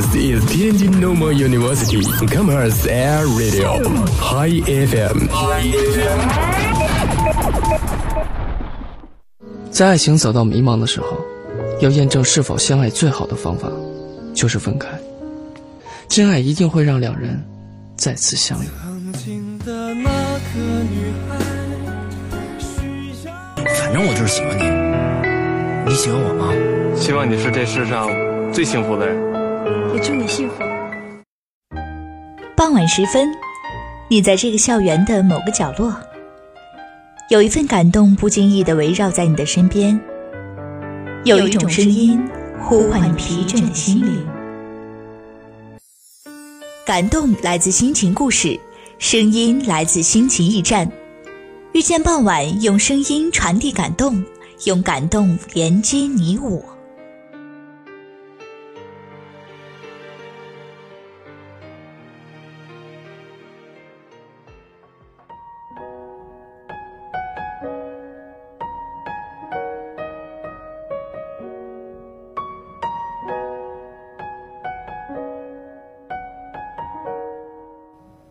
This is Tianjin Normal University Commerce Air Radio High FM。在爱情走到迷茫的时候，要验证是否相爱，最好的方法就是分开。真爱一定会让两人再次相遇。反正我就是喜欢你，你喜欢我吗？希望你是这世上最幸福的人。也祝你幸福。傍晚时分，你在这个校园的某个角落，有一份感动不经意的围绕在你的身边，有一种声音呼唤你疲倦的心灵。感动来自心情故事，声音来自心情驿站。遇见傍晚，用声音传递感动，用感动连接你我。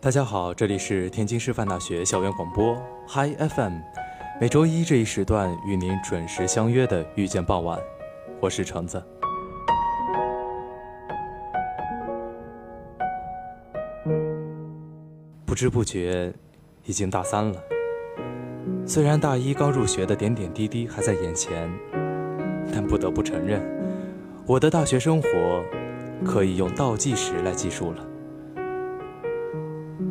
大家好，这里是天津师范大学校园广播 Hi FM，每周一这一时段与您准时相约的遇见傍晚，我是橙子。不知不觉，已经大三了。虽然大一刚入学的点点滴滴还在眼前，但不得不承认，我的大学生活可以用倒计时来计数了。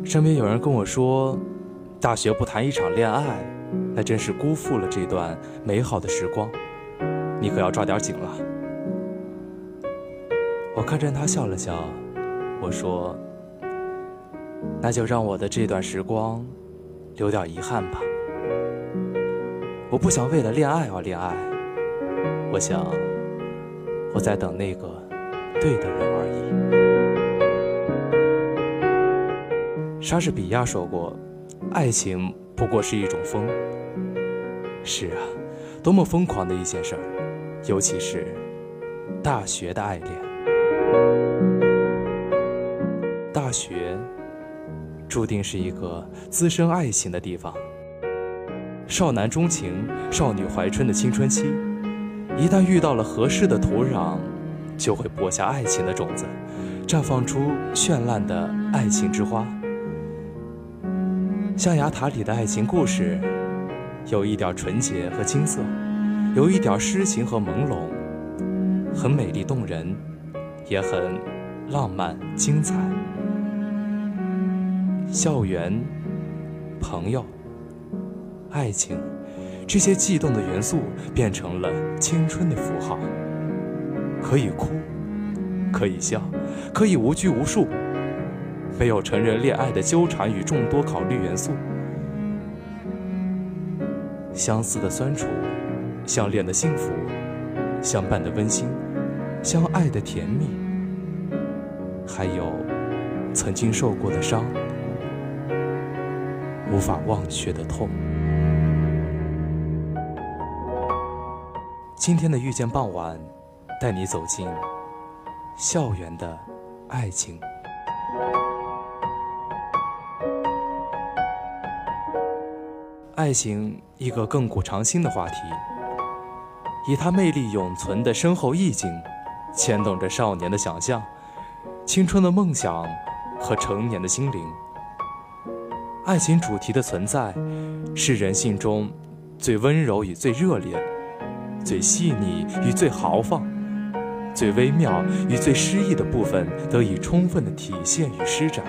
身边有人跟我说：“大学不谈一场恋爱，那真是辜负了这段美好的时光。你可要抓点紧了。”我看着他笑了笑，我说：“那就让我的这段时光留点遗憾吧。我不想为了恋爱而恋爱，我想我在等那个对的人而已。”莎士比亚说过：“爱情不过是一种疯。”是啊，多么疯狂的一件事儿，尤其是大学的爱恋。大学注定是一个滋生爱情的地方。少男钟情、少女怀春的青春期，一旦遇到了合适的土壤，就会播下爱情的种子，绽放出绚烂的爱情之花。象牙塔里的爱情故事，有一点纯洁和青涩，有一点诗情和朦胧，很美丽动人，也很浪漫精彩。校园、朋友、爱情，这些悸动的元素变成了青春的符号，可以哭，可以笑，可以无拘无束。没有成人恋爱的纠缠与众多考虑元素，相思的酸楚，相恋的幸福，相伴的温馨，相爱的甜蜜，还有曾经受过的伤，无法忘却的痛。今天的遇见傍晚，带你走进校园的爱情。爱情，一个亘古长新的话题，以它魅力永存的深厚意境，牵动着少年的想象、青春的梦想和成年的心灵。爱情主题的存在，是人性中最温柔与最热烈、最细腻与最豪放、最微妙与最诗意的部分得以充分的体现与施展。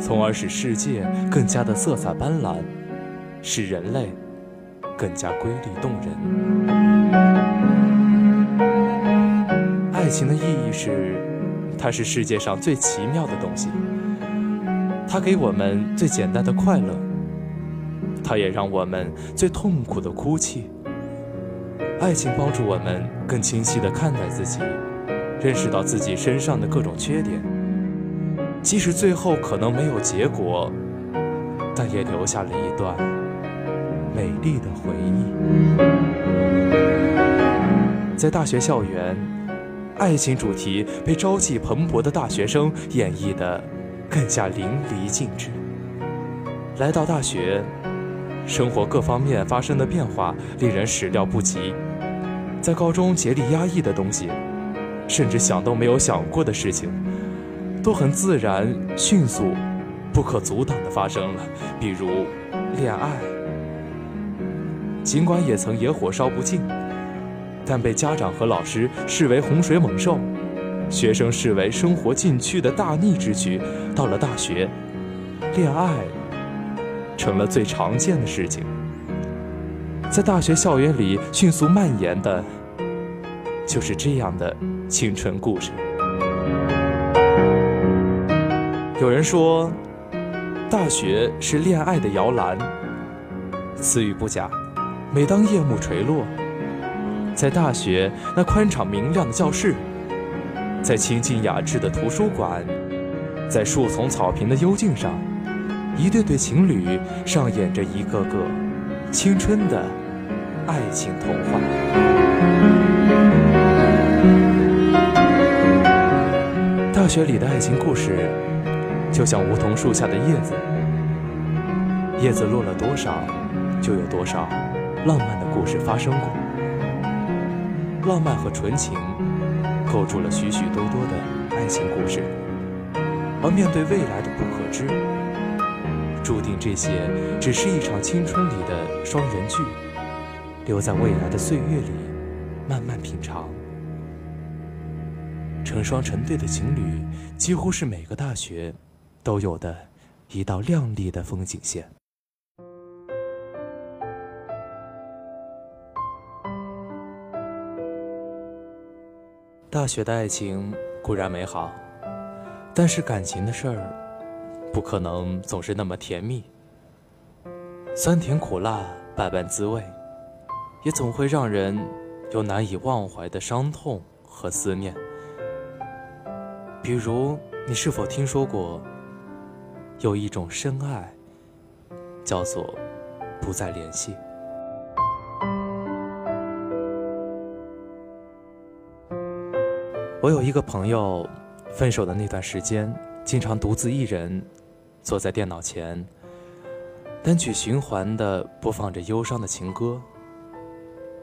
从而使世界更加的色彩斑斓，使人类更加瑰丽动人。爱情的意义是，它是世界上最奇妙的东西。它给我们最简单的快乐，它也让我们最痛苦的哭泣。爱情帮助我们更清晰地看待自己，认识到自己身上的各种缺点。即使最后可能没有结果，但也留下了一段美丽的回忆。在大学校园，爱情主题被朝气蓬勃的大学生演绎得更加淋漓尽致。来到大学，生活各方面发生的变化令人始料不及。在高中竭力压抑的东西，甚至想都没有想过的事情，都很自然、迅速、不可阻挡地发生了。比如恋爱，尽管也曾野火烧不尽。但被家长和老师视为洪水猛兽，学生视为生活禁区的大逆之举。到了大学，恋爱成了最常见的事情。在大学校园里迅速蔓延的，就是这样的青春故事。有人说，大学是恋爱的摇篮，此语不假。每当夜幕垂落。在大学那宽敞明亮的教室，在清静雅致的图书馆，在树丛草坪的幽静上，一对对情侣上演着一个个青春的爱情童话。大学里的爱情故事，就像梧桐树下的叶子，叶子落了多少，就有多少浪漫的故事发生过。浪漫和纯情，构筑了许许多多的爱情故事，而面对未来的不可知，注定这些只是一场青春里的双人剧，留在未来的岁月里慢慢品尝。成双成对的情侣，几乎是每个大学都有的一道亮丽的风景线。大学的爱情固然美好，但是感情的事儿，不可能总是那么甜蜜。酸甜苦辣百般滋味，也总会让人有难以忘怀的伤痛和思念。比如，你是否听说过，有一种深爱，叫做不再联系？我有一个朋友，分手的那段时间，经常独自一人坐在电脑前，单曲循环地播放着忧伤的情歌，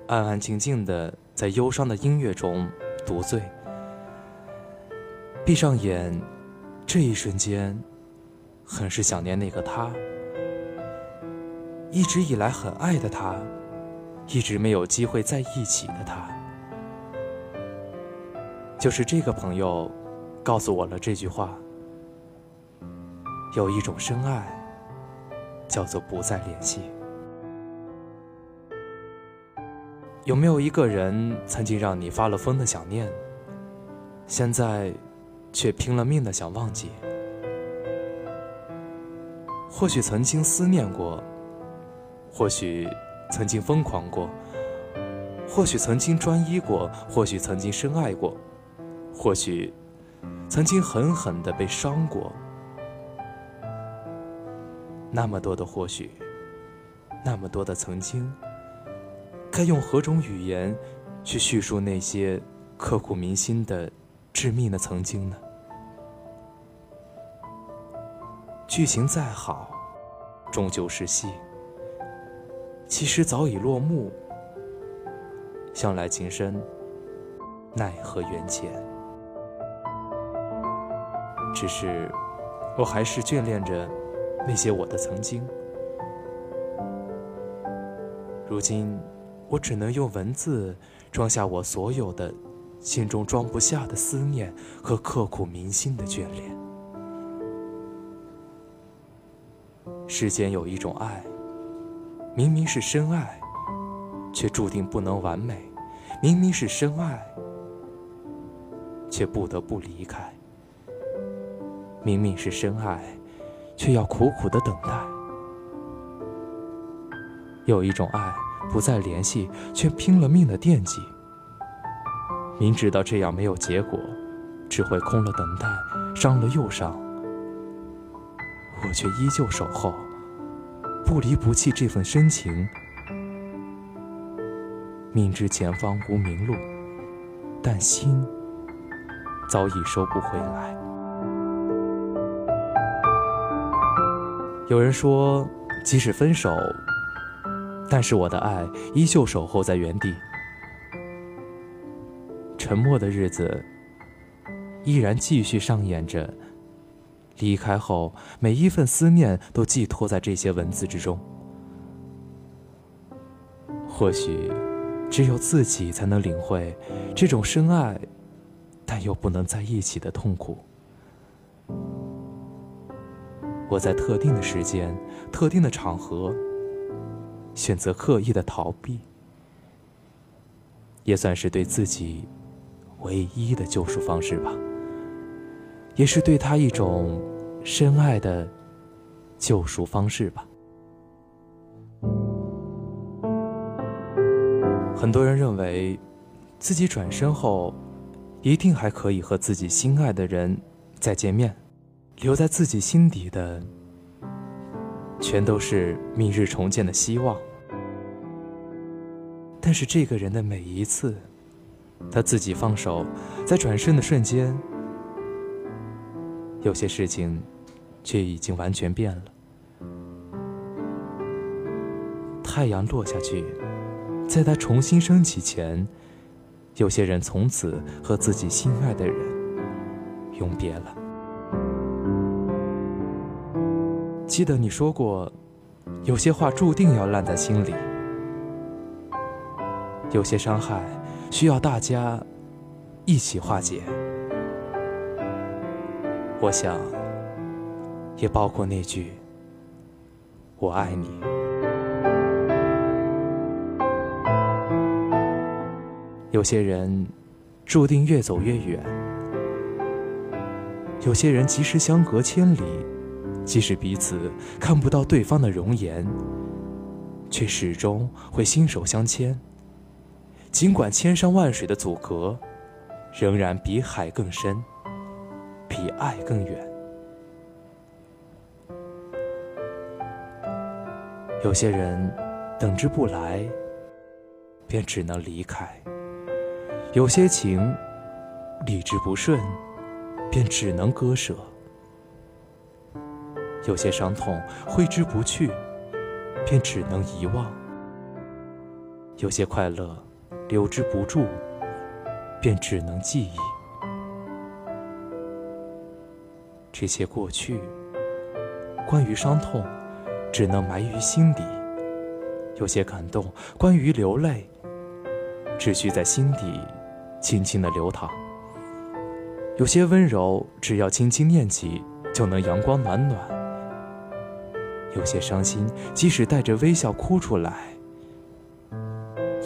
安安静静地在忧伤的音乐中独醉。闭上眼，这一瞬间，很是想念那个他，一直以来很爱的他，一直没有机会在一起的他。就是这个朋友，告诉我了这句话：有一种深爱，叫做不再联系。有没有一个人曾经让你发了疯的想念，现在却拼了命的想忘记？或许曾经思念过，或许曾经疯狂过，或许曾经专一过，或许曾经深爱过。或许，曾经狠狠的被伤过，那么多的或许，那么多的曾经，该用何种语言去叙述那些刻骨铭心的致命的曾经呢？剧情再好，终究是戏，其实早已落幕。向来情深，奈何缘浅。只是，我还是眷恋着那些我的曾经。如今，我只能用文字装下我所有的心中装不下的思念和刻骨铭心的眷恋。世间有一种爱，明明是深爱，却注定不能完美；明明是深爱，却不得不离开。明明是深爱，却要苦苦的等待。有一种爱，不再联系，却拼了命的惦记。明知道这样没有结果，只会空了等待，伤了又伤，却依旧守候，不离不弃这份深情。明知前方无明路，但心早已收不回来。有人说，即使分手，但是我的爱依旧守候在原地。沉默的日子，依然继续上演着。离开后，每一份思念都寄托在这些文字之中。或许，只有自己才能领会这种深爱，但又不能在一起的痛苦。我在特定的时间、特定的场合，选择刻意的逃避，也算是对自己唯一的救赎方式吧，也是对他一种深爱的救赎方式吧。很多人认为，自己转身后，一定还可以和自己心爱的人再见面。留在自己心底的，全都是明日重见的希望。但是这个人的每一次，他自己放手，在转身的瞬间，有些事情，却已经完全变了。太阳落下去，在它重新升起前，有些人从此和自己心爱的人永别了。记得你说过，有些话注定要烂在心里，有些伤害需要大家一起化解。我想，也包括那句“我爱你”。有些人注定越走越远，有些人即使相隔千里。即使彼此看不到对方的容颜，却始终会心手相牵。尽管千山万水的阻隔，仍然比海更深，比爱更远。有些人等之不来，便只能离开；有些情理之不顺，便只能割舍。有些伤痛挥之不去，便只能遗忘；有些快乐留之不住，便只能记忆。这些过去，关于伤痛，只能埋于心底；有些感动，关于流泪，只需在心底轻轻的流淌；有些温柔，只要轻轻念起，就能阳光暖暖。有些伤心，即使带着微笑哭出来，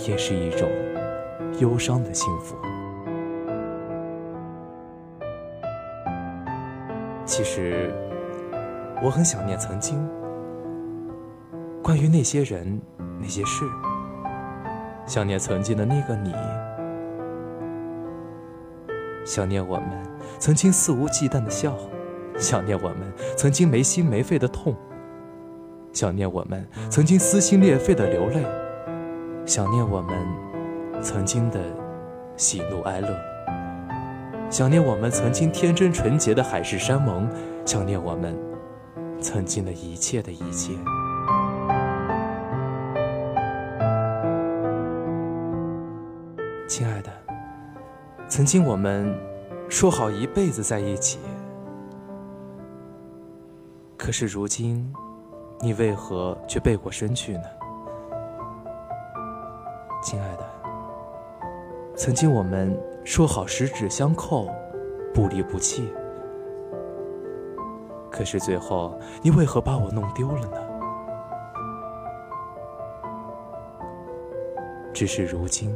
也是一种忧伤的幸福。其实，我很想念曾经，关于那些人、那些事，想念曾经的那个你，想念我们曾经肆无忌惮的笑，想念我们曾经没心没肺的痛。想念我们曾经撕心裂肺的流泪，想念我们曾经的喜怒哀乐，想念我们曾经天真纯洁的海誓山盟，想念我们曾经的一切的一切。亲爱的，曾经我们说好一辈子在一起，可是如今。你为何却背过身去呢，亲爱的？曾经我们说好十指相扣，不离不弃，可是最后你为何把我弄丢了呢？只是如今，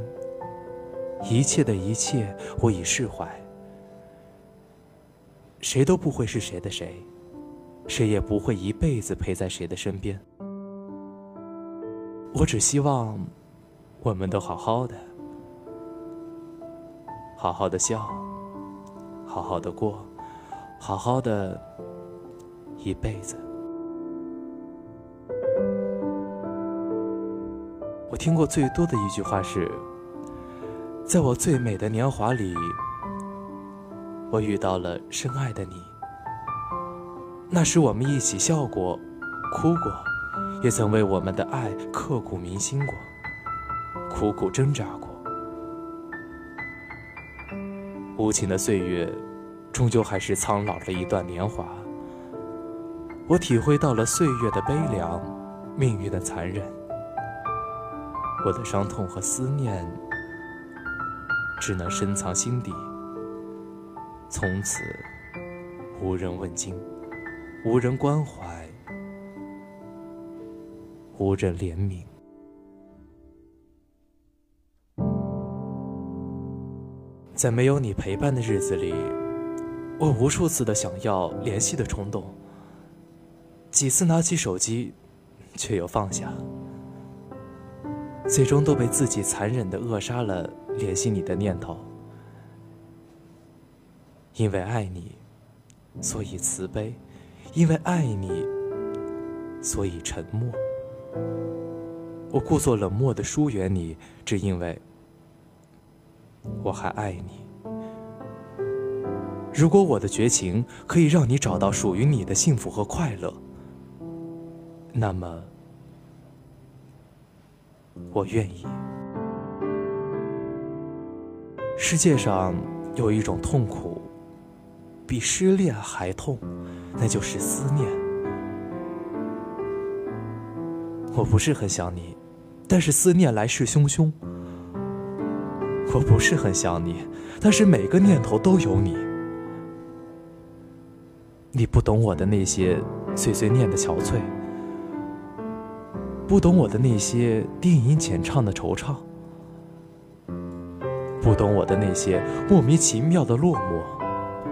一切的一切我已释怀，谁都不会是谁的谁。谁也不会一辈子陪在谁的身边。我只希望，我们都好好的，好好的笑，好好的过，好好的一辈子。我听过最多的一句话是：在我最美的年华里，我遇到了深爱的你。那时我们一起笑过、哭过，也曾为我们的爱刻骨铭心过，苦苦挣扎过。无情的岁月，终究还是苍老了一段年华。我体会到了岁月的悲凉，命运的残忍。我的伤痛和思念，只能深藏心底，从此无人问津，无人关怀，无人怜悯。在没有你陪伴的日子里，我无数次的想要联系的冲动，几次拿起手机，却又放下，最终都被自己残忍的扼杀了联系你的念头。因为爱你，所以慈悲；因为爱你，所以沉默。我故作冷漠的疏远你，只因为。我还爱你。如果我的绝情可以让你找到属于你的幸福和快乐，那么我愿意。世界上有一种痛苦，比失恋还痛，那就是思念。我不是很想你，但是思念来势汹汹。我不是很想你，但是每个念头都有你。你不懂我的那些碎碎念的憔悴，不懂我的那些低吟浅唱的惆怅，不懂我的那些莫名其妙的落寞，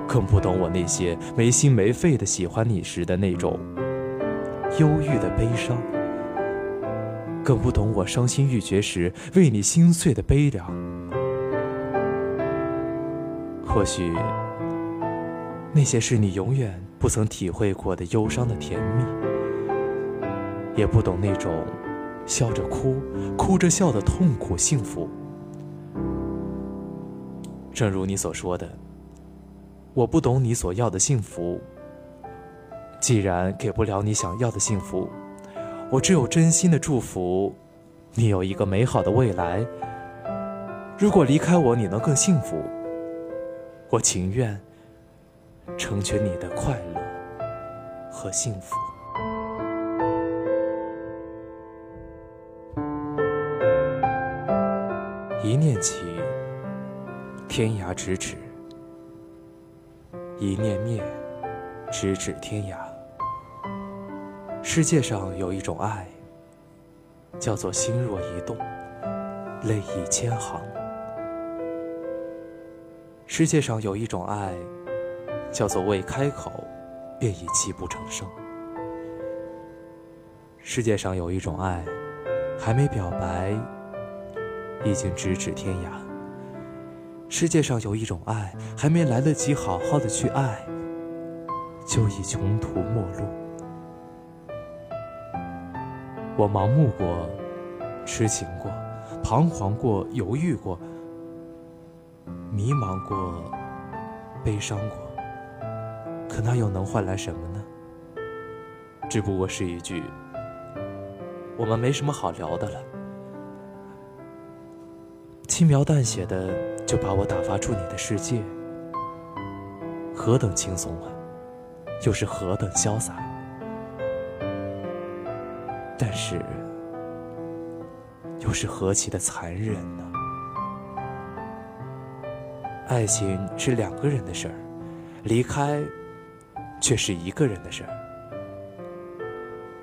更不懂我那些没心没肺的喜欢你时的那种忧郁的悲伤，更不懂我伤心欲绝时为你心碎的悲凉。或许，那些是你永远不曾体会过的忧伤的甜蜜，也不懂那种笑着哭、哭着笑的痛苦幸福。正如你所说的，我不懂你所要的幸福。既然给不了你想要的幸福，我只有真心的祝福你有一个美好的未来。如果离开我，你能更幸福。我情愿成全你的快乐和幸福。一念起，天涯咫尺；一念灭，咫尺天涯。世界上有一种爱，叫做心若一动，泪已千行。世界上有一种爱，叫做未开口，便已泣不成声。世界上有一种爱，还没表白，已经咫尺天涯。世界上有一种爱，还没来得及好好的去爱，就已穷途末路。我盲目过，痴情过，彷徨过，犹豫过。迷茫过，悲伤过，可那又能换来什么呢？只不过是一句“我们没什么好聊的了”，轻描淡写的就把我打发出你的世界，何等轻松啊，又是何等潇洒，但是又是何其的残忍呢？爱情是两个人的事儿，离开却是一个人的事儿。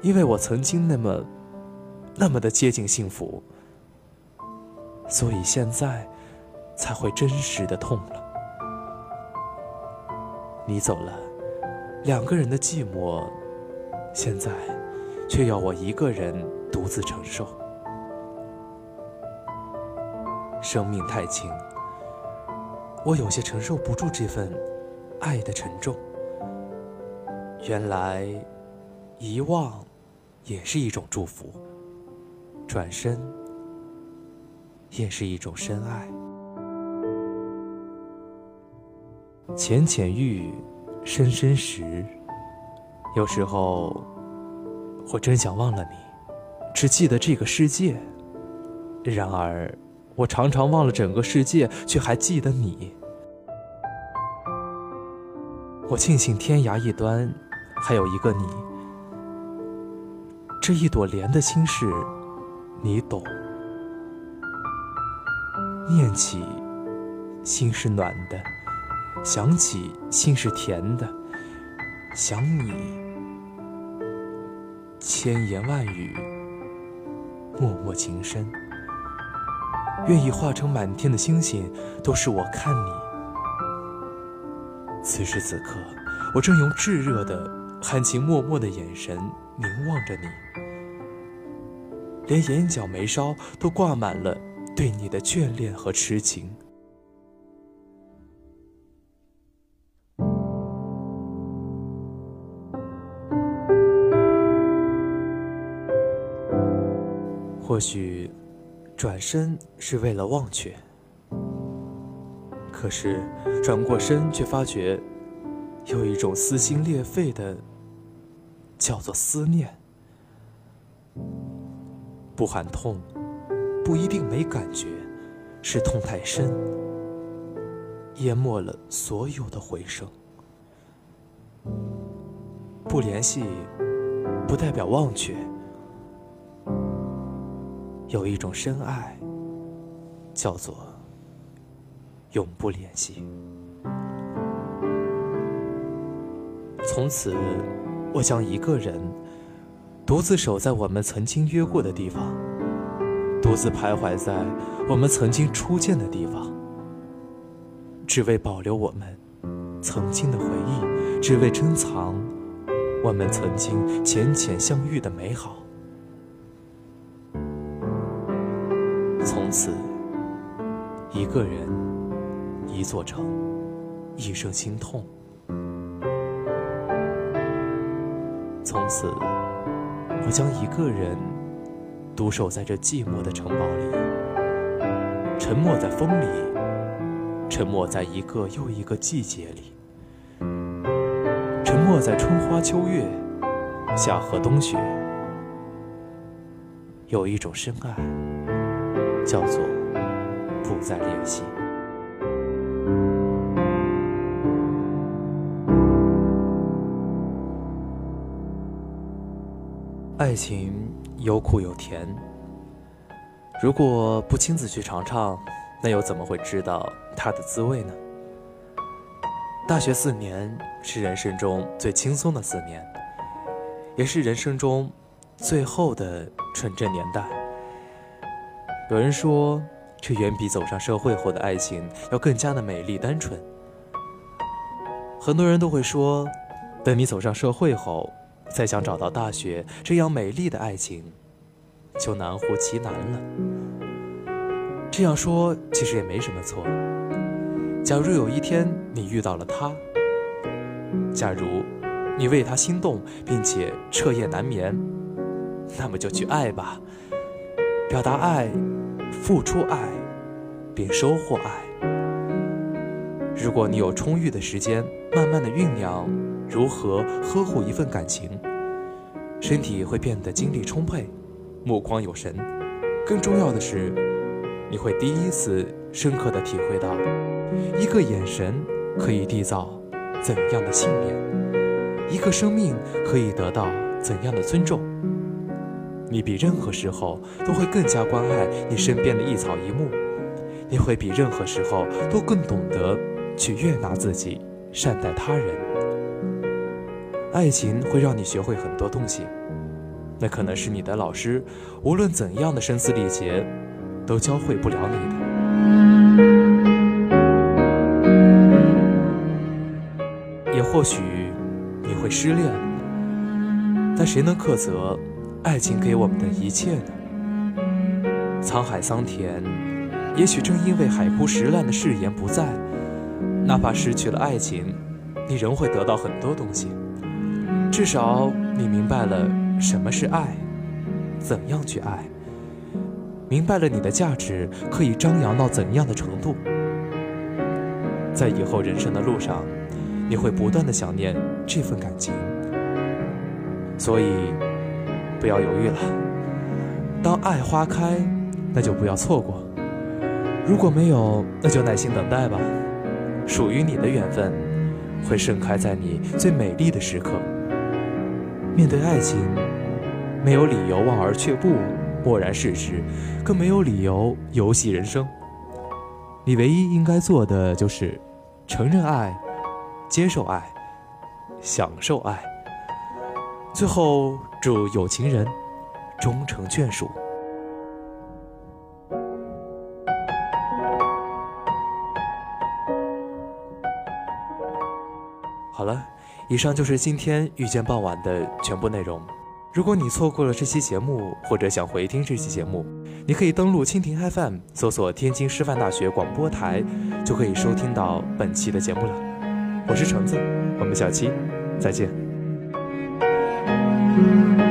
因为我曾经那么、那么的接近幸福，所以现在才会真实的痛了。你走了，两个人的寂寞，现在却要我一个人独自承受。生命太轻。我有些承受不住这份爱的沉重。原来，遗忘也是一种祝福，转身也是一种深爱。浅浅遇，深深识。有时候，我真想忘了你，只记得这个世界。然而，我常常忘了整个世界，却还记得你。我庆幸天涯一端，还有一个你。这一朵莲的心事，你懂。念起，心是暖的；想起，心是甜的。想你，千言万语，默默情深。愿意化成满天的星星，都是我看你。此时此刻，我正用炙热的、含情脉脉的眼神凝望着你，连眼角眉梢都挂满了对你的眷恋和痴情。或许，转身是为了忘却。可是，转过身却发觉，有一种撕心裂肺的，叫做思念。不喊痛，不一定没感觉，是痛太深，淹没了所有的回声。不联系，不代表忘却。有一种深爱，叫做。永不联系。从此，我将一个人独自守在我们曾经约过的地方，独自徘徊在我们曾经初见的地方，只为保留我们曾经的回忆，只为珍藏我们曾经浅浅相遇的美好。个人。一座城，一生心痛。从此，我将一个人独守在这寂寞的城堡里，沉默在风里，沉默在一个又一个季节里，沉默在春花秋月、夏荷冬雪。有一种深爱，叫做不再联系。爱情有苦有甜，如果不亲自去尝尝，那又怎么会知道它的滋味呢？大学四年是人生中最轻松的四年，也是人生中最后的纯真年代。有人说，这远比走上社会后的爱情要更加的美丽单纯。很多人都会说，等你走上社会后。再想找到大学这样美丽的爱情，就难乎其难了。这样说其实也没什么错。假如有一天你遇到了他，假如你为他心动并且彻夜难眠，那么就去爱吧，表达爱，付出爱，并收获爱。如果你有充裕的时间，慢慢的酝酿。如何呵护一份感情，身体会变得精力充沛，目光有神。更重要的是，你会第一次深刻的体会到，一个眼神可以缔造怎样的信念，一个生命可以得到怎样的尊重。你比任何时候都会更加关爱你身边的一草一木，你会比任何时候都更懂得去悦纳自己，善待他人。爱情会让你学会很多东西，那可能是你的老师，无论怎样的声嘶力竭，都教会不了你的。也或许你会失恋，但谁能苛责爱情给我们的一切呢？沧海桑田，也许正因为海枯石烂的誓言不在，哪怕失去了爱情，你仍会得到很多东西。至少你明白了什么是爱，怎样去爱，明白了你的价值可以张扬到怎样的程度。在以后人生的路上，你会不断的想念这份感情。所以，不要犹豫了。当爱花开，那就不要错过；如果没有，那就耐心等待吧。属于你的缘分，会盛开在你最美丽的时刻。面对爱情，没有理由望而却步、漠然视之，更没有理由游戏人生。你唯一应该做的就是承认爱、接受爱、享受爱。最后，祝有情人终成眷属。好了，以上就是今天遇见傍晚的全部内容。如果你错过了这期节目，或者想回听这期节目，你可以登录蜻蜓 FM，搜索天津师范大学广播台，就可以收听到本期的节目了。我是橙子，我们下期再见。thank you.